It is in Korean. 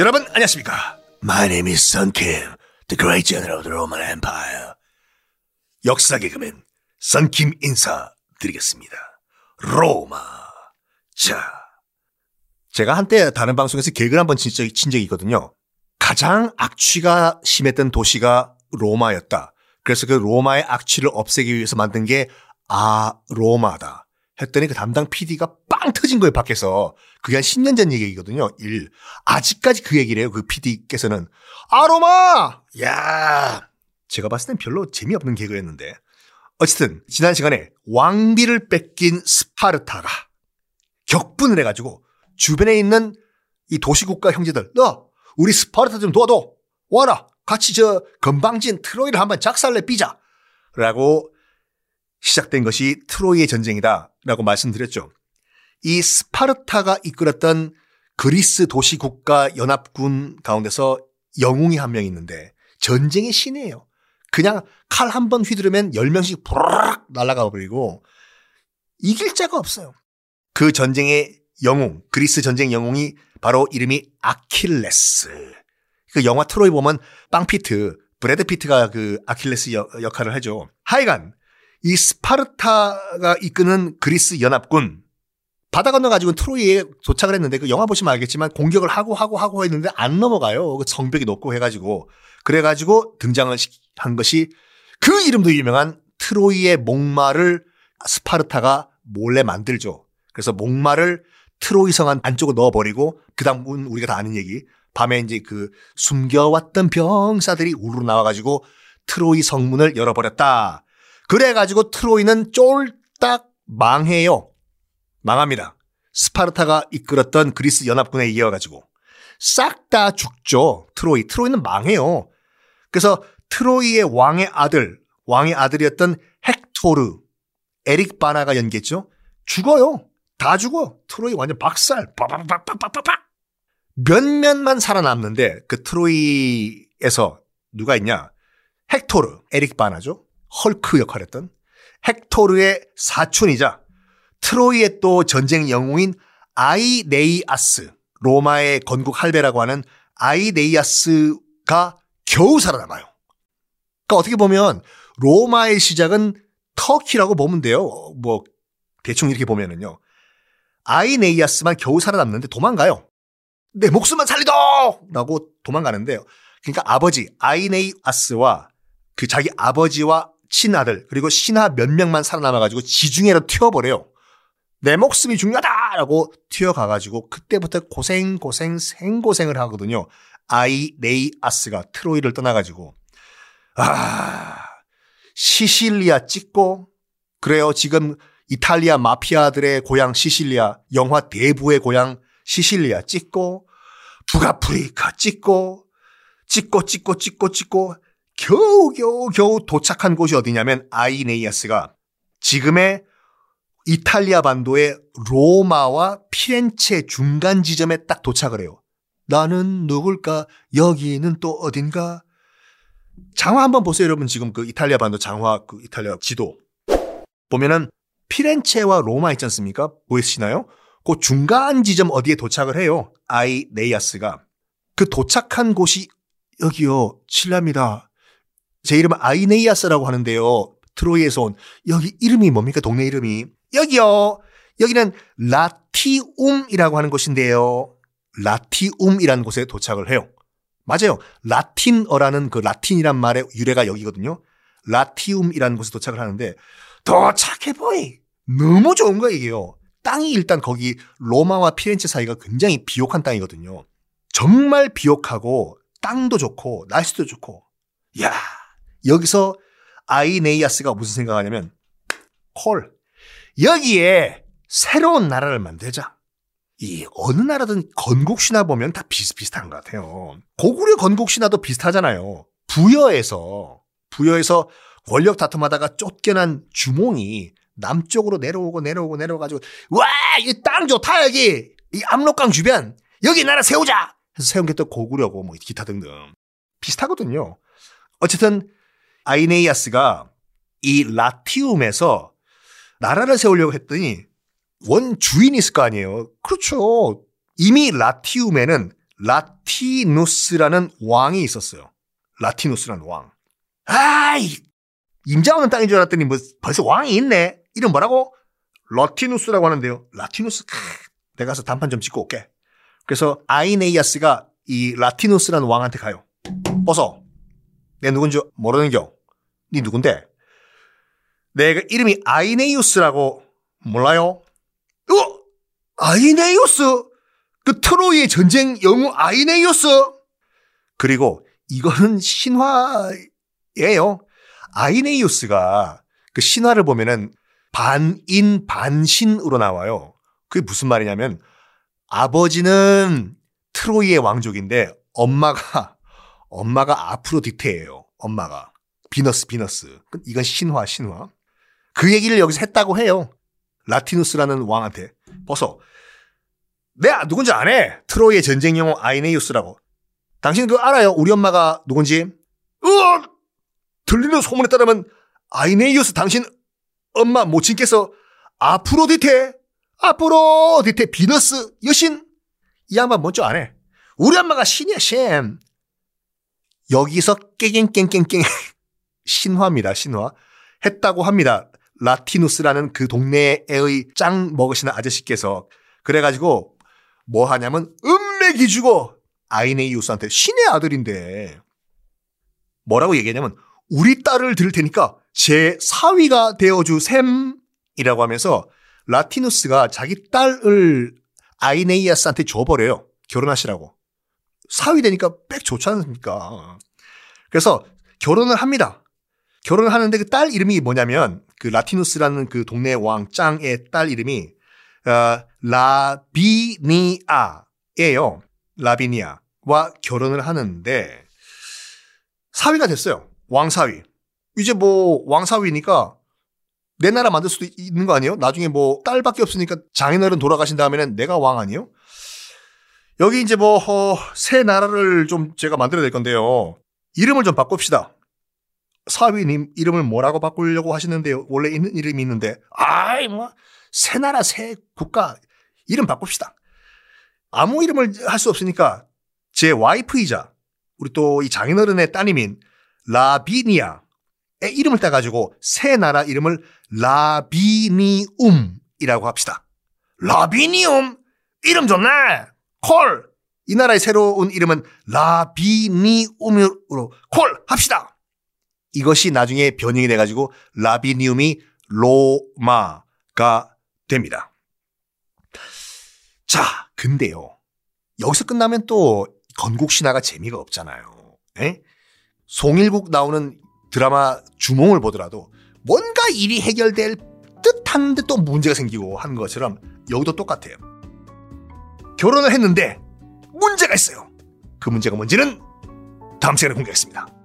여러분 안녕하십니까? My name is Sun Kim, the great general of the Roman Empire. 역사 개그맨 선킴 인사 드리겠습니다. 로마. 자, 제가 한때 다른 방송에서 개그를 한번 친 적이, 친 적이 있거든요. 가장 악취가 심했던 도시가 로마였다. 그래서 그 로마의 악취를 없애기 위해서 만든 게 아, 로마다. 했더니 그 담당 PD가 빵 터진 거예요, 밖에서. 그게 한 10년 전 얘기거든요. 일. 아직까지 그 얘기를 해요, 그 PD께서는. 아, 로마! 야 제가 봤을 땐 별로 재미없는 개그였는데. 어쨌든, 지난 시간에 왕비를 뺏긴 스파르타가 격분을 해가지고 주변에 있는 이 도시국가 형제들, 너, 우리 스파르타 좀 도와줘! 와라! 같이 저 건방진 트로이를 한번 작살내 삐자! 라고 시작된 것이 트로이의 전쟁이다 라고 말씀드렸죠. 이 스파르타가 이끌었던 그리스 도시국가 연합군 가운데서 영웅이 한 명 있는데 전쟁의 신이에요. 그냥 칼 한 번 휘두르면 10명씩 부르륵 날아가 버리고 이길 자가 없어요. 그 전쟁의 영웅, 그리스 전쟁 영웅이 바로 이름이 아킬레스. 그 영화 트로이 보면 빵피트, 브래드 피트가 그 아킬레스 역할을 하죠. 하여간 이 스파르타가 이끄는 그리스 연합군 바다 건너 가지고 트로이에 도착을 했는데 그 영화 보시면 알겠지만 공격을 하고 하고 하고 했는데 안 넘어가요. 그 성벽이 높고 해가지고 그래가지고 등장을 한 것이 그 이름도 유명한 트로이의 목마를 스파르타가 몰래 만들죠. 그래서 목마를 트로이 성 안쪽으로 넣어버리고 그 다음은 우리가 다 아는 얘기 밤에 이제 그 숨겨왔던 병사들이 우르르 나와가지고 트로이 성문을 열어버렸다. 그래가지고 트로이는 쫄딱 망해요. 망합니다. 스파르타가 이끌었던 그리스 연합군에 의해가지고 싹 다 죽죠. 트로이. 트로이는 망해요. 그래서 트로이의 왕의 아들, 왕의 아들이었던 헥토르, 에릭 바나가 연기했죠. 죽어요. 다 죽어. 트로이 완전 박살. 빠바바바바바박. 몇몇만 살아남는데 그 트로이에서 누가 있냐? 헥토르, 에릭 바나죠. 헐크 역할했던 헥토르의 사촌이자 트로이의 또 전쟁 영웅인 아이네이아스, 로마의 건국 할배라고 하는 아이네이아스가 겨우 살아남아요. 그러니까 어떻게 보면 로마의 시작은 터키라고 보면 돼요. 뭐 대충 이렇게 보면은요. 아이네이아스만 겨우 살아남는데 도망가요. 내 목숨만 살리도! 라고 도망가는데요. 그러니까 아버지 아이네이아스와 그 자기 아버지와 친아들 그리고 신하 몇 명만 살아남아가지고 지중해로 튀어버려요. 내 목숨이 중요하다라고 튀어가가지고 그때부터 고생 고생 생고생을 하거든요. 아이네이아스가 트로이를 떠나가지고 아 시실리아 찍고 그래요 지금 이탈리아 마피아들의 고향 시실리아 영화 대부의 고향 시실리아 찍고 북아프리카 찍고 찍고 찍고 찍고 찍고 겨우 겨우 겨우 도착한 곳이 어디냐면 아이네이아스가 지금의 이탈리아 반도의 로마와 피렌체 중간 지점에 딱 도착을 해요. 나는 누굴까? 여기는 또 어딘가? 장화 한번 보세요, 여러분. 지금 그 이탈리아 반도 장화 그 이탈리아 지도 보면은 피렌체와 로마 있지 않습니까? 보이시나요? 그 중간 지점 어디에 도착을 해요. 아이네이아스가 그 도착한 곳이 여기요. 칠랍니다. 제 이름은 아이네이아스라고 하는데요. 트로이에서 온 여기 이름이 뭡니까? 동네 이름이 여기요. 여기는 라티움이라고 하는 곳인데요. 라티움이라는 곳에 도착을 해요. 맞아요. 라틴어라는 그 라틴이란 말의 유래가 여기거든요. 라티움이라는 곳에 도착을 하는데 도착해 보이. 너무 좋은 거예요, 이게요. 땅이 일단 거기 로마와 피렌체 사이가 굉장히 비옥한 땅이거든요. 정말 비옥하고 땅도 좋고 날씨도 좋고. 야 여기서 아이네이아스가 무슨 생각하냐면 콜 여기에 새로운 나라를 만들자. 이 어느 나라든 건국 신화 보면 다 비슷비슷한 것 같아요. 고구려 건국 신화도 비슷하잖아요. 부여에서 부여에서 권력 다툼하다가 쫓겨난 주몽이 남쪽으로 내려오고 내려오고 내려가지고 와 이 땅 좋다 여기 이 압록강 주변 여기 나라 세우자 해서 세운 게 또 고구려고 뭐 기타 등등 비슷하거든요. 어쨌든 아이네이아스가 이 라티움에서 나라를 세우려고 했더니 원 주인이 있을 거 아니에요. 그렇죠. 이미 라티움에는 라티누스라는 왕이 있었어요. 라티누스라는 왕. 아이, 임자 없는 땅인 줄 알았더니 뭐 벌써 왕이 있네. 이름 뭐라고? 라티누스라고 하는데요. 라티누스, 크, 내가 가서 담판 좀 짓고 올게. 그래서 아이네이아스가 이 라티누스라는 왕한테 가요. 벗어. 내 누군지 모르는 겨. 니 누군데? 내가 이름이 아이네이우스라고 몰라요? 어? 아이네이우스? 그 트로이의 전쟁 영웅 아이네이우스? 그리고 이거는 신화예요. 아이네이우스가 그 신화를 보면은 반인 반신으로 나와요. 그게 무슨 말이냐면 아버지는 트로이의 왕족인데 엄마가 엄마가 아프로디테예요. 엄마가 비너스 비너스. 이건 신화 신화. 그 얘기를 여기서 했다고 해요. 라티누스라는 왕한테 벗어. 내가 누군지 안 해. 트로이의 전쟁 영웅 아이네이우스라고. 당신 그거 알아요? 우리 엄마가 누군지? 으 들리는 소문에 따르면 아이네이우스 당신 엄마 모친께서 아프로디테, 아프로디테 비너스 여신 이 양반 안 해. 우리 엄마가 신이야 신. 여기서 깨갱깽깽깽 신화입니다 신화 했다고 합니다. 라티누스라는 그 동네의 짱 먹으시는 아저씨께서 그래가지고 뭐 하냐면 은맥이 주고 아이네이우스한테 신의 아들인데 뭐라고 얘기하냐면 우리 딸을 들을 테니까 제 사위가 되어주 셈이라고 하면서 라티누스가 자기 딸을 아이네이아스한테 줘버려요. 결혼하시라고. 사위 되니까 빽 좋지 않습니까? 그래서 결혼을 합니다. 결혼을 하는데 그 딸 이름이 뭐냐면 그 라티누스라는 그 동네 왕 짱의 딸 이름이 어, 라비니아예요. 라비니아와 결혼을 하는데 사위가 됐어요. 왕사위. 이제 뭐 왕사위니까 내 나라 만들 수도 있는 거 아니에요? 나중에 뭐 딸밖에 없으니까 장인어른 돌아가신 다음에는 내가 왕 아니에요? 여기 이제 뭐새 어, 나라를 좀 제가 만들어야 될 건데요. 이름을 좀 바꿉시다. 사위님 이름을 뭐라고 바꾸려고 하시는데요. 원래 있는 이름이 있는데 아이 뭐 새 나라 새 국가 이름 바꿉시다. 아무 이름을 할 수 없으니까 제 와이프이자 우리 또 이 장인어른의 따님인 라비니아 의 이름을 따가지고 새 나라 이름을 라비니움이라고 합시다. 라비니움 이름 좋네. 콜. 이 나라의 새로운 이름은 라비니움으로 콜 합시다. 이것이 나중에 변형이 돼가지고 라비니움이 로마가 됩니다. 자, 근데요. 여기서 끝나면 또 건국 신화가 재미가 없잖아요. 에? 송일국 나오는 드라마 주몽을 보더라도 뭔가 일이 해결될 듯한데 또 문제가 생기고 하는 것처럼 여기도 똑같아요. 결혼을 했는데 문제가 있어요. 그 문제가 뭔지는 다음 시간에 공개하겠습니다.